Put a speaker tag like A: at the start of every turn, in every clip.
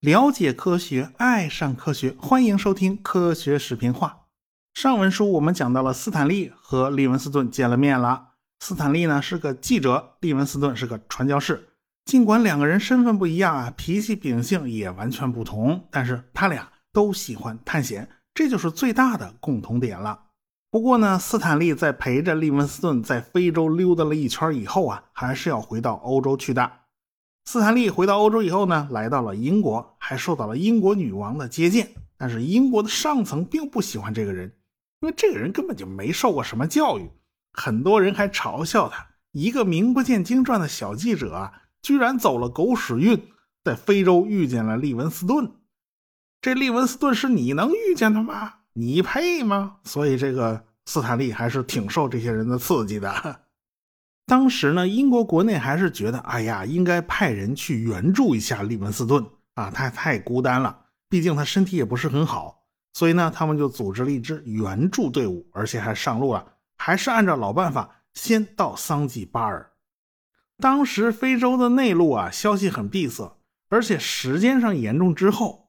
A: 了解科学，爱上科学，欢迎收听科学视频化。上文书我们讲到了斯坦利和利文斯顿见了面了。斯坦利呢是个记者，利文斯顿是个传教士。尽管两个人身份不一样啊，脾气秉性也完全不同，但是他俩都喜欢探险，这就是最大的共同点了。不过呢，斯坦利在陪着利文斯顿在非洲溜达了一圈以后啊，还是要回到欧洲去的。斯坦利回到欧洲以后呢，来到了英国，还受到了英国女王的接见。但是英国的上层并不喜欢这个人，因为这个人根本就没受过什么教育。很多人还嘲笑他，一个名不见经传的小记者啊，居然走了狗屎运，在非洲遇见了利文斯顿。这利文斯顿是你能遇见的吗？你配吗？所以这个斯坦利还是挺受这些人的刺激的。当时呢，英国国内还是觉得，哎呀，应该派人去援助一下利文斯顿啊，他太孤单了，毕竟他身体也不是很好，所以呢，他们就组织了一支援助队伍，而且还上路了，还是按照老办法，先到桑吉巴尔。当时非洲的内陆啊，消息很闭塞，而且时间上严重之后，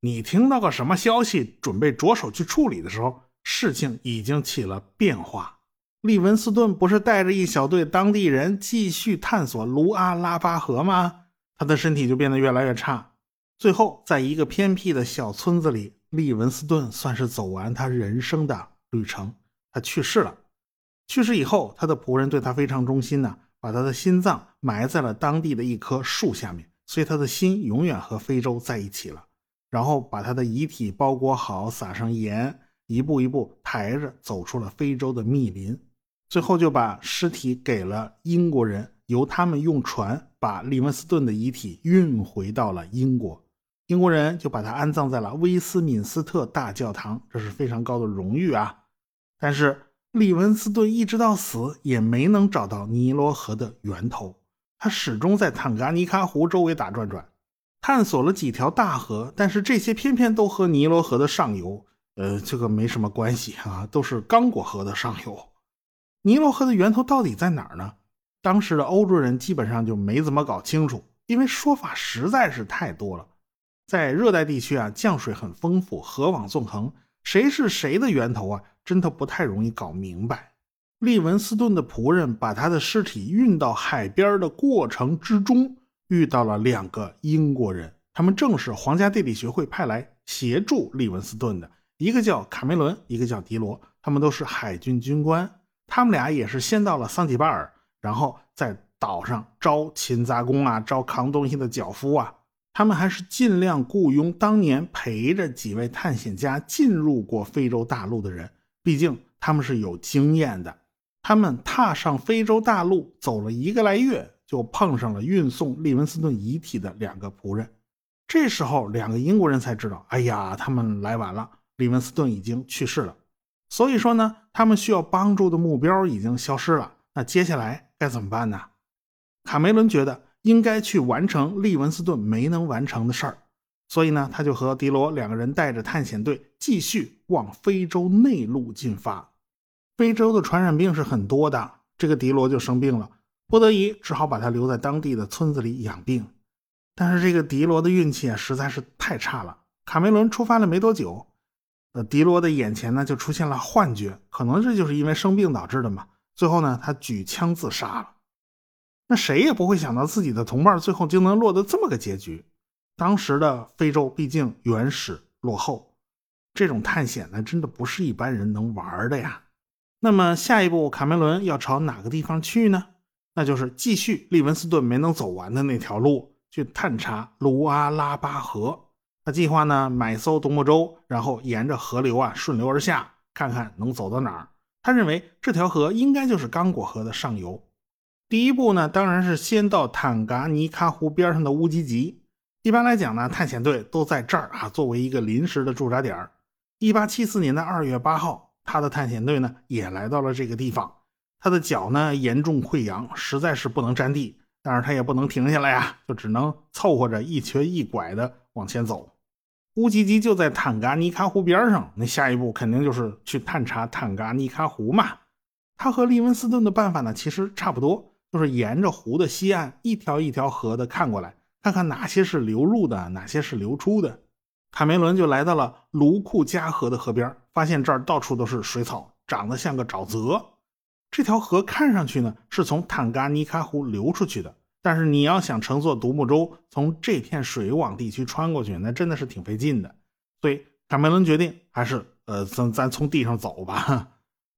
A: 你听到个什么消息，准备着手去处理的时候，事情已经起了变化。利文斯顿不是带着一小队当地人继续探索卢阿拉巴河吗？他的身体就变得越来越差，最后在一个偏僻的小村子里，利文斯顿算是走完他人生的旅程。他去世了。去世以后，他的仆人对他非常忠心呐，把他的心脏埋在了当地的一棵树下面，所以他的心永远和非洲在一起了。然后把他的遗体包裹好，撒上盐，一步一步抬着走出了非洲的密林。最后就把尸体给了英国人，由他们用船把利文斯顿的遗体运回到了英国。英国人就把他安葬在了威斯敏斯特大教堂，这是非常高的荣誉啊。但是利文斯顿一直到死也没能找到尼罗河的源头，他始终在坦噶尼卡湖周围打转转，探索了几条大河，但是这些偏偏都和尼罗河的上游，呃，这个没什么关系啊，都是刚果河的上游。尼罗河的源头到底在哪儿呢？当时的欧洲人基本上就没怎么搞清楚，因为说法实在是太多了。在热带地区啊，降水很丰富，河网纵横，谁是谁的源头啊，真的不太容易搞明白。利文斯顿的仆人把他的尸体运到海边的过程之中，遇到了两个英国人，他们正是皇家地理学会派来协助利文斯顿的，一个叫卡梅伦，一个叫迪罗，他们都是海军军官。他们俩也是先到了桑吉巴尔，然后在岛上招勤杂工啊，招扛东西的脚夫啊。他们还是尽量雇佣当年陪着几位探险家进入过非洲大陆的人，毕竟他们是有经验的。他们踏上非洲大陆，走了一个来月，就碰上了运送利文斯顿遗体的两个仆人。这时候，两个英国人才知道，哎呀，他们来晚了，利文斯顿已经去世了。所以说呢，他们需要帮助的目标已经消失了。那接下来该怎么办呢？卡梅伦觉得应该去完成利文斯顿没能完成的事儿，所以呢，他就和迪罗两个人带着探险队继续往非洲内陆进发。非洲的传染病是很多的，这个迪罗就生病了，不得已只好把他留在当地的村子里养病。但是这个迪罗的运气啊实在是太差了。卡梅伦出发了没多久。呃，迪罗的眼前呢就出现了幻觉，可能这就是因为生病导致的嘛。最后呢，他举枪自杀了。那谁也不会想到自己的同伴最后竟能落得这么个结局。当时的非洲毕竟原始落后，这种探险呢，真的不是一般人能玩的呀。那么下一步，卡梅伦要朝哪个地方去呢？那就是继续利文斯顿没能走完的那条路，去探查卢阿拉巴河。他计划呢买艘独木舟，然后沿着河流啊顺流而下，看看能走到哪儿。他认为这条河应该就是刚果河的上游。第一步呢，当然是先到坦噶尼卡湖边上的乌吉吉。一般来讲呢，探险队都在这儿啊作为一个临时的驻扎点。一八七四年的二月八号，他的探险队呢也来到了这个地方。他的脚呢严重溃疡，实在是不能沾地，但是他也不能停下来呀，就只能凑合着一瘸一拐的往前走。乌吉吉就在坦噶尼卡湖边上，那下一步肯定就是去探查坦噶尼卡湖嘛。他和利文斯顿的办法呢，其实差不多，就是沿着湖的西岸一条一条河的看过来，看看哪些是流入的，哪些是流出的。卡梅伦就来到了卢库加河的河边，发现这儿到处都是水草，长得像个沼泽。这条河看上去呢是从坦嘎尼卡湖流出去的，但是你要想乘坐独木舟从这片水网地区穿过去，那真的是挺费劲的。所以卡梅伦决定还是呃，咱咱从地上走吧。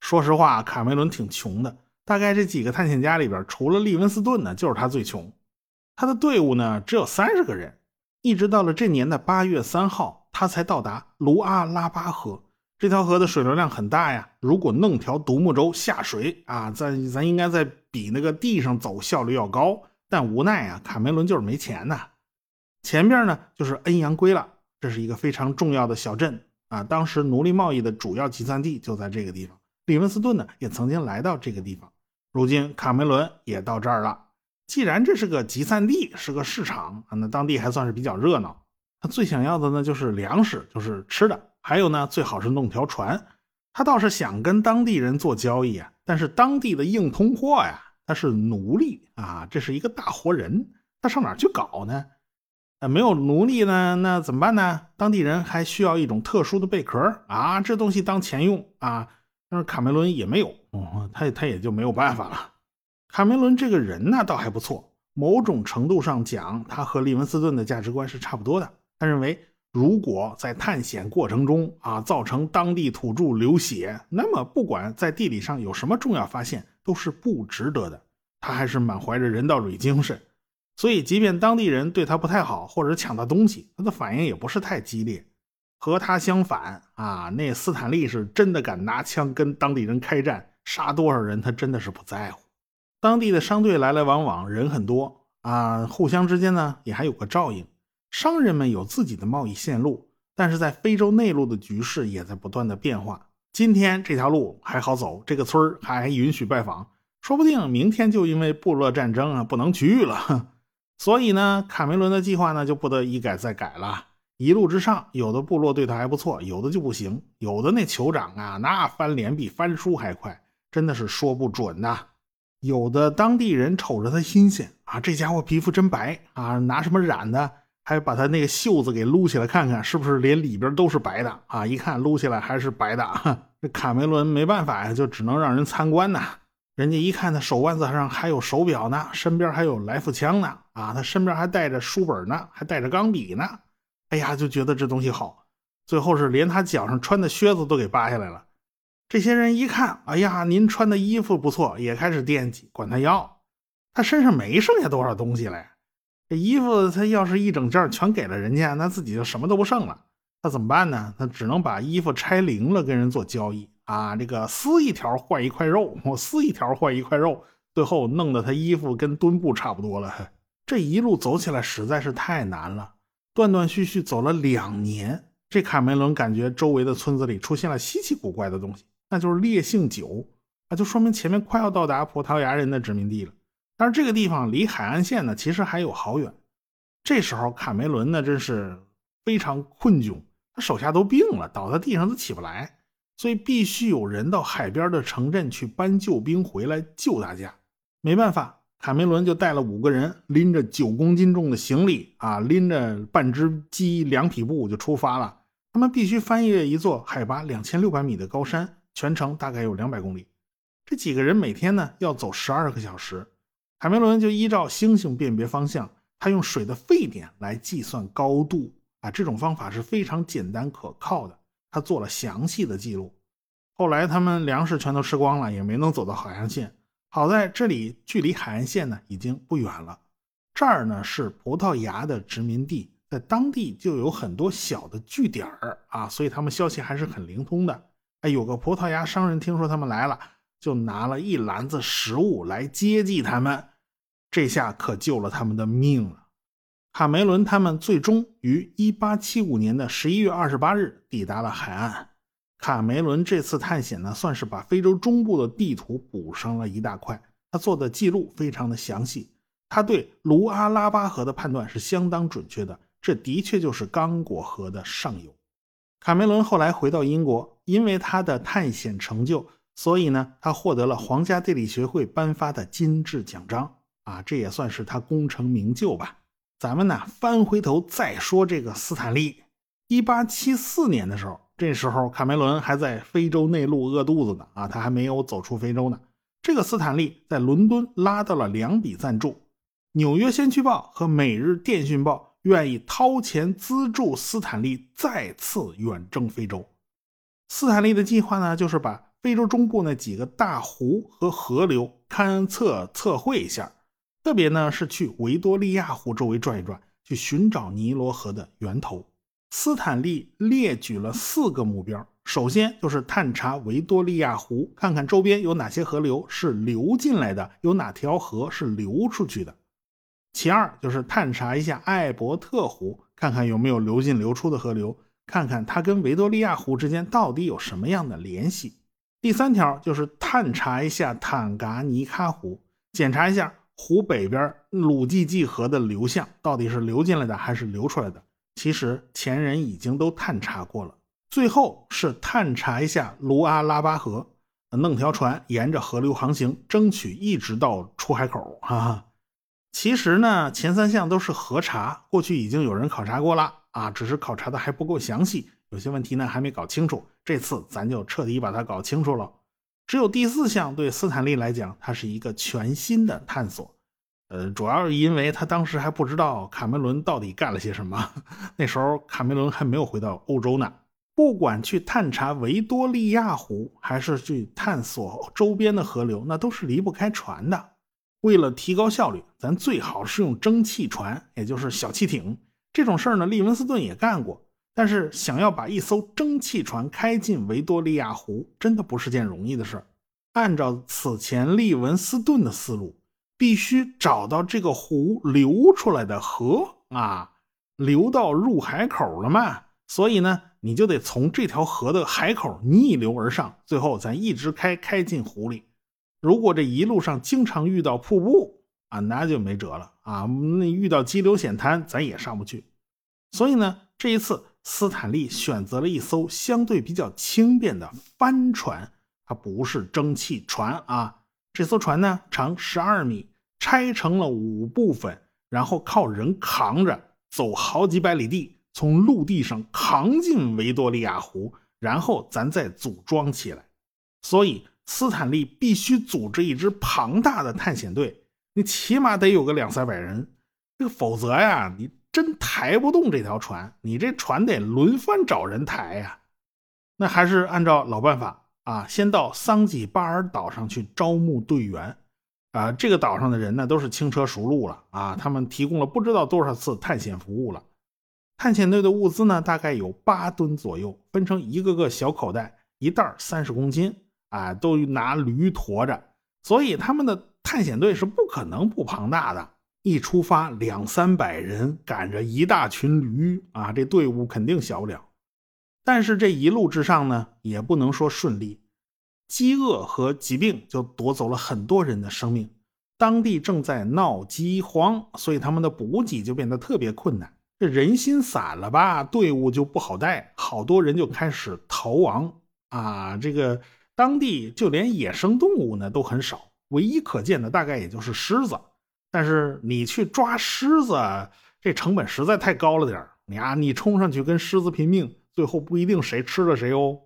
A: 说实话，卡梅伦挺穷的，大概这几个探险家里边，除了利文斯顿呢，就是他最穷。他的队伍呢只有三十个人。一直到了这年的八月三号，他才到达卢阿拉巴河。这条河的水流量很大呀，如果弄条独木舟下水啊，咱咱应该在比那个地上走效率要高。但无奈啊，卡梅伦就是没钱呐。前边呢就是恩阳圭了，这是一个非常重要的小镇啊，当时奴隶贸易的主要集散地就在这个地方。利文斯顿呢也曾经来到这个地方，如今卡梅伦也到这儿了。既然这是个集散地，是个市场啊，那当地还算是比较热闹。他最想要的呢，就是粮食，就是吃的，还有呢，最好是弄条船。他倒是想跟当地人做交易啊，但是当地的硬通货呀，他是奴隶啊，这是一个大活人，他上哪去搞呢？呃，没有奴隶呢，那怎么办呢？当地人还需要一种特殊的贝壳啊，这东西当钱用啊，但是卡梅伦也没有，他他也就没有办法了。卡梅伦这个人呢，倒还不错。某种程度上讲，他和利文斯顿的价值观是差不多的。他认为，如果在探险过程中啊，造成当地土著流血，那么不管在地理上有什么重要发现，都是不值得的。他还是满怀着人道主义精神，所以即便当地人对他不太好，或者抢他东西，他的反应也不是太激烈。和他相反啊，那斯坦利是真的敢拿枪跟当地人开战，杀多少人他真的是不在乎。当地的商队来来往往，人很多啊，互相之间呢也还有个照应。商人们有自己的贸易线路，但是在非洲内陆的局势也在不断的变化。今天这条路还好走，这个村还允许拜访，说不定明天就因为部落战争啊不能去了。所以呢，卡梅伦的计划呢就不得一改再改了。一路之上，有的部落对他还不错，有的就不行，有的那酋长啊，那翻脸比翻书还快，真的是说不准呐。有的当地人瞅着他新鲜啊，这家伙皮肤真白啊，拿什么染的？还把他那个袖子给撸起来看看，是不是连里边都是白的啊？一看撸起来还是白的。这卡梅伦没办法呀，就只能让人参观呐。人家一看他手腕子上还有手表呢，身边还有来福枪呢，啊，他身边还带着书本呢，还带着钢笔呢。哎呀，就觉得这东西好。最后是连他脚上穿的靴子都给扒下来了。这些人一看，哎呀，您穿的衣服不错，也开始惦记，管他要。他身上没剩下多少东西了呀，这衣服他要是一整件全给了人家，那自己就什么都不剩了。他怎么办呢？他只能把衣服拆零了，跟人做交易啊。这个撕一条换一块肉，我撕一条换一块肉，最后弄得他衣服跟墩布差不多了。这一路走起来实在是太难了，断断续续走了两年。这卡梅伦感觉周围的村子里出现了稀奇古怪的东西。那就是烈性酒啊，就说明前面快要到达葡萄牙人的殖民地了。但是这个地方离海岸线呢，其实还有好远。这时候卡梅伦呢，真是非常困窘，他手下都病了，倒在地上都起不来，所以必须有人到海边的城镇去搬救兵回来救大家。没办法，卡梅伦就带了五个人，拎着九公斤重的行李啊，拎着半只鸡两匹布就出发了。他们必须翻越一座海拔两千六百米的高山。全程大概有两百公里，这几个人每天呢要走十二个小时。海梅伦就依照星星辨别方向，他用水的沸点来计算高度啊，这种方法是非常简单可靠的。他做了详细的记录。后来他们粮食全都吃光了，也没能走到海岸线。好在这里距离海岸线呢已经不远了。这儿呢是葡萄牙的殖民地，在当地就有很多小的据点儿啊，所以他们消息还是很灵通的。哎，有个葡萄牙商人听说他们来了，就拿了一篮子食物来接济他们，这下可救了他们的命了。卡梅伦他们最终于1875年的11月28日抵达了海岸。卡梅伦这次探险呢，算是把非洲中部的地图补上了一大块。他做的记录非常的详细，他对卢阿拉巴河的判断是相当准确的，这的确就是刚果河的上游。卡梅伦后来回到英国，因为他的探险成就，所以呢，他获得了皇家地理学会颁发的金质奖章啊，这也算是他功成名就吧。咱们呢，翻回头再说这个斯坦利。一八七四年的时候，这时候卡梅伦还在非洲内陆饿肚子呢啊，他还没有走出非洲呢。这个斯坦利在伦敦拉到了两笔赞助，《纽约先驱报》和《每日电讯报》愿意掏钱资助斯坦利再次远征非洲。斯坦利的计划呢，就是把非洲中部那几个大湖和河流勘测测绘一下。特别呢是去维多利亚湖周围转一转，去寻找尼罗河的源头。斯坦利列举了四个目标，首先就是探查维多利亚湖，看看周边有哪些河流是流进来的，有哪条河是流出去的。其二就是探查一下艾伯特湖，看看有没有流进流出的河流，看看它跟维多利亚湖之间到底有什么样的联系。第三条就是探查一下坦噶尼喀湖，检查一下。湖北边鲁济济河的流向到底是流进来的还是流出来的？其实前人已经都探查过了。最后是探查一下卢阿拉巴河，弄条船沿着河流航行，争取一直到出海口。哈哈，其实呢，前三项都是核查，过去已经有人考察过了啊，只是考察的还不够详细，有些问题呢还没搞清楚。这次咱就彻底把它搞清楚了。只有第四项对斯坦利来讲，它是一个全新的探索。呃，主要是因为他当时还不知道卡梅伦到底干了些什么。那时候卡梅伦还没有回到欧洲呢。不管去探查维多利亚湖，还是去探索周边的河流，那都是离不开船的。为了提高效率，咱最好是用蒸汽船，也就是小汽艇。这种事儿呢，利文斯顿也干过。但是想要把一艘蒸汽船开进维多利亚湖，真的不是件容易的事儿。按照此前利文斯顿的思路，必须找到这个湖流出来的河啊，流到入海口了嘛？所以呢，你就得从这条河的海口逆流而上，最后咱一直开开进湖里。如果这一路上经常遇到瀑布啊，那就没辙了啊！那遇到激流险滩，咱也上不去。所以呢，这一次。斯坦利选择了一艘相对比较轻便的帆船，它不是蒸汽船啊。这艘船呢，长十二米，拆成了五部分，然后靠人扛着走好几百里地，从陆地上扛进维多利亚湖，然后咱再组装起来。所以，斯坦利必须组织一支庞大的探险队，你起码得有个两三百人，这个否则呀，你。真抬不动这条船，你这船得轮番找人抬呀。那还是按照老办法啊，先到桑吉巴尔岛上去招募队员啊。这个岛上的人呢，都是轻车熟路了啊，他们提供了不知道多少次探险服务了。探险队的物资呢，大概有八吨左右，分成一个个小口袋，一袋三十公斤啊，都拿驴驮着，所以他们的探险队是不可能不庞大的。一出发，两三百人赶着一大群驴啊，这队伍肯定小不了。但是这一路之上呢，也不能说顺利，饥饿和疾病就夺走了很多人的生命。当地正在闹饥荒，所以他们的补给就变得特别困难。这人心散了吧，队伍就不好带，好多人就开始逃亡啊。这个当地就连野生动物呢都很少，唯一可见的大概也就是狮子。但是你去抓狮子，这成本实在太高了点儿你啊，你冲上去跟狮子拼命，最后不一定谁吃了谁哦。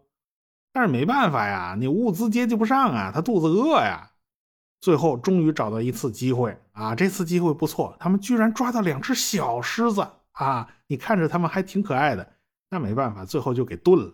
A: 但是没办法呀，你物资接济不上啊，他肚子饿呀。最后终于找到一次机会啊，这次机会不错，他们居然抓到两只小狮子啊！你看着他们还挺可爱的，那没办法，最后就给炖了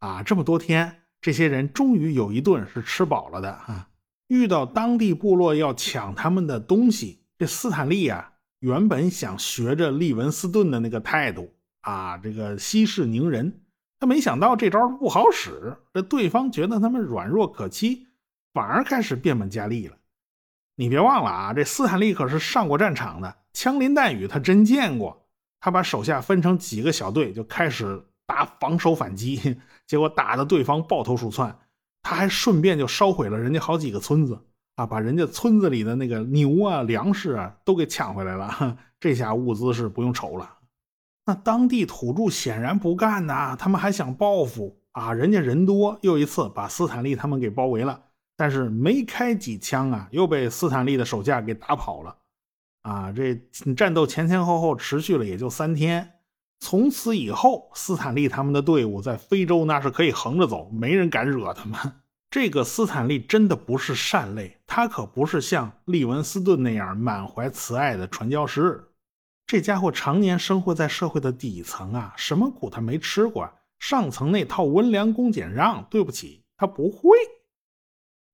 A: 啊。这么多天，这些人终于有一顿是吃饱了的啊。遇到当地部落要抢他们的东西。这斯坦利啊，原本想学着利文斯顿的那个态度啊，这个息事宁人，他没想到这招不好使，这对方觉得他们软弱可欺，反而开始变本加厉了。你别忘了啊，这斯坦利可是上过战场的，枪林弹雨他真见过。他把手下分成几个小队，就开始打防守反击，结果打的对方抱头鼠窜，他还顺便就烧毁了人家好几个村子。啊，把人家村子里的那个牛啊、粮食啊都给抢回来了，这下物资是不用愁了。那当地土著显然不干呐，他们还想报复啊，人家人多，又一次把斯坦利他们给包围了。但是没开几枪啊，又被斯坦利的手下给打跑了。啊，这战斗前前后后持续了也就三天。从此以后，斯坦利他们的队伍在非洲那是可以横着走，没人敢惹他们。这个斯坦利真的不是善类，他可不是像利文斯顿那样满怀慈爱的传教士。这家伙常年生活在社会的底层啊，什么苦他没吃过？上层那套温良恭俭让，对不起，他不会。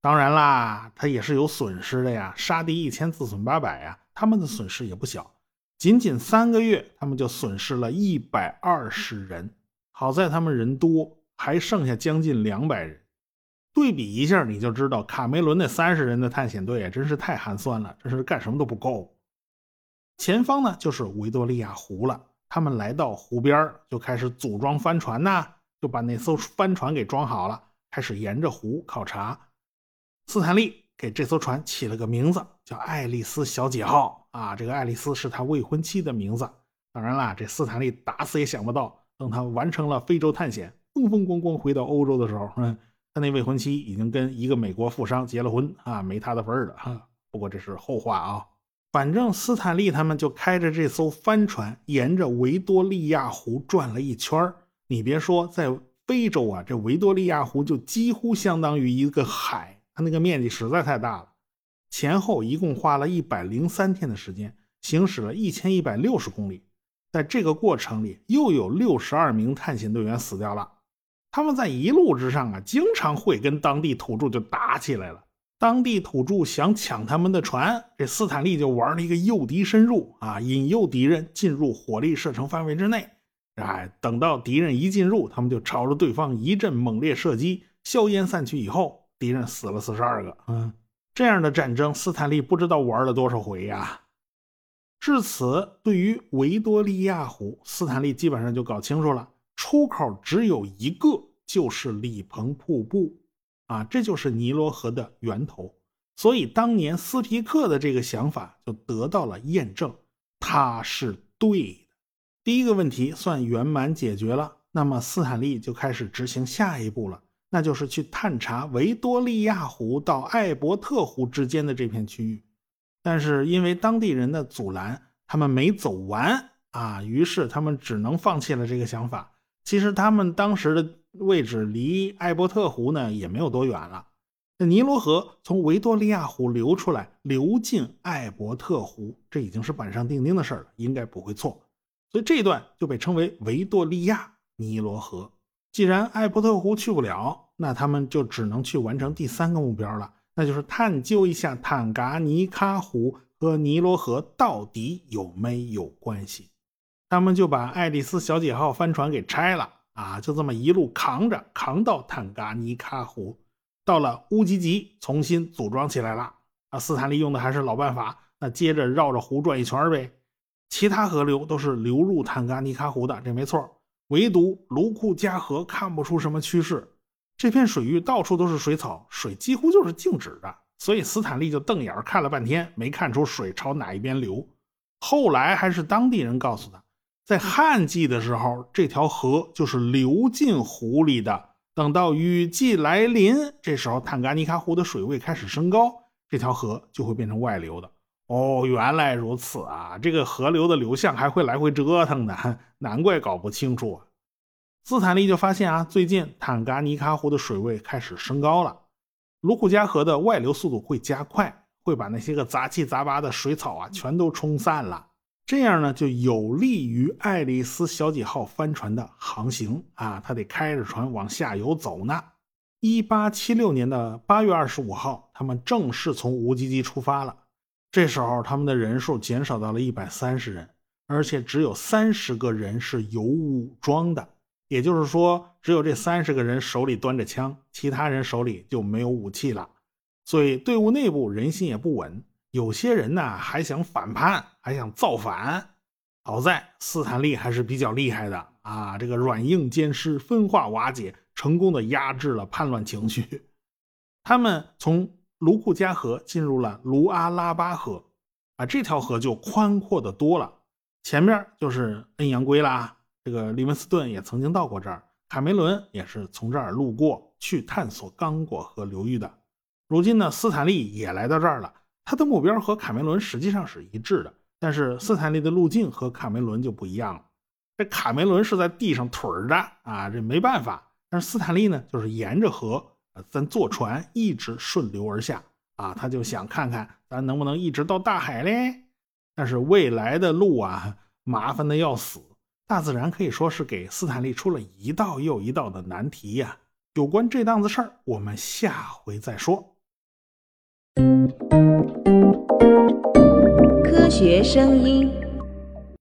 A: 当然啦，他也是有损失的呀，杀敌一千，自损八百呀，他们的损失也不小。仅仅三个月，他们就损失了一百二十人。好在他们人多，还剩下将近两百人。对比一下，你就知道卡梅伦那三十人的探险队啊，真是太寒酸了，真是干什么都不够。前方呢，就是维多利亚湖了。他们来到湖边就开始组装帆船呐，就把那艘帆船给装好了，开始沿着湖考察。斯坦利给这艘船起了个名字，叫爱丽丝小姐号啊。这个爱丽丝是他未婚妻的名字。当然啦，这斯坦利打死也想不到，等他完成了非洲探险，风风光光回到欧洲的时候，嗯。他那未婚妻已经跟一个美国富商结了婚啊，没他的份儿了哈。不过这是后话啊。反正斯坦利他们就开着这艘帆船，沿着维多利亚湖转了一圈你别说，在非洲啊，这维多利亚湖就几乎相当于一个海，它那个面积实在太大了。前后一共花了一百零三天的时间，行驶了一千一百六十公里。在这个过程里，又有六十二名探险队员死掉了。他们在一路之上啊，经常会跟当地土著就打起来了。当地土著想抢他们的船，这斯坦利就玩了一个诱敌深入啊，引诱敌人进入火力射程范围之内。哎，等到敌人一进入，他们就朝着对方一阵猛烈射击。硝烟散去以后，敌人死了四十二个。嗯，这样的战争，斯坦利不知道玩了多少回呀。至此，对于维多利亚湖，斯坦利基本上就搞清楚了。出口只有一个，就是里彭瀑布，啊，这就是尼罗河的源头。所以当年斯皮克的这个想法就得到了验证，他是对的。第一个问题算圆满解决了，那么斯坦利就开始执行下一步了，那就是去探查维多利亚湖到艾伯特湖之间的这片区域。但是因为当地人的阻拦，他们没走完啊，于是他们只能放弃了这个想法。其实他们当时的位置离艾伯特湖呢也没有多远了。那尼罗河从维多利亚湖流出来，流进艾伯特湖，这已经是板上钉钉的事了，应该不会错。所以这一段就被称为维多利亚尼罗河。既然艾伯特湖去不了，那他们就只能去完成第三个目标了，那就是探究一下坦噶尼喀湖和尼罗河到底有没有关系。他们就把爱丽丝小姐号帆船给拆了啊，就这么一路扛着，扛到坦噶尼卡湖，到了乌吉吉，重新组装起来了。啊，斯坦利用的还是老办法，那接着绕着湖转一圈呗。其他河流都是流入坦噶尼卡湖的，这没错。唯独卢库加河看不出什么趋势，这片水域到处都是水草，水几乎就是静止的。所以斯坦利就瞪眼看了半天，没看出水朝哪一边流。后来还是当地人告诉他。在旱季的时候，这条河就是流进湖里的。等到雨季来临，这时候坦噶尼卡湖的水位开始升高，这条河就会变成外流的。哦，原来如此啊！这个河流的流向还会来回折腾的，难怪搞不清楚啊。斯坦利就发现啊，最近坦噶尼卡湖的水位开始升高了，卢库加河的外流速度会加快，会把那些个杂七杂八的水草啊全都冲散了。这样呢，就有利于爱丽丝小姐号帆船的航行啊，它得开着船往下游走呢。一八七六年的八月二十五号，他们正式从乌吉吉出发了。这时候，他们的人数减少到了一百三十人，而且只有三十个人是有武装的，也就是说，只有这三十个人手里端着枪，其他人手里就没有武器了。所以，队伍内部人心也不稳。有些人呢还想反叛，还想造反。好在斯坦利还是比较厉害的啊，这个软硬兼施，分化瓦解，成功的压制了叛乱情绪。他们从卢库加河进入了卢阿拉巴河，啊，这条河就宽阔的多了。前面就是恩阳圭啦，这个利文斯顿也曾经到过这儿，卡梅伦也是从这儿路过去探索刚果河流域的。如今呢，斯坦利也来到这儿了，他的目标和卡梅伦实际上是一致的，但是斯坦利的路径和卡梅伦就不一样了。这卡梅伦是在地上腿着啊，这没办法。但是斯坦利呢，就是沿着河，咱坐船一直顺流而下啊，他就想看看咱能不能一直到大海嘞。但是未来的路啊，麻烦的要死。大自然可以说是给斯坦利出了一道又一道的难题呀。有关这档子事儿，我们下回再说。
B: 科学声音。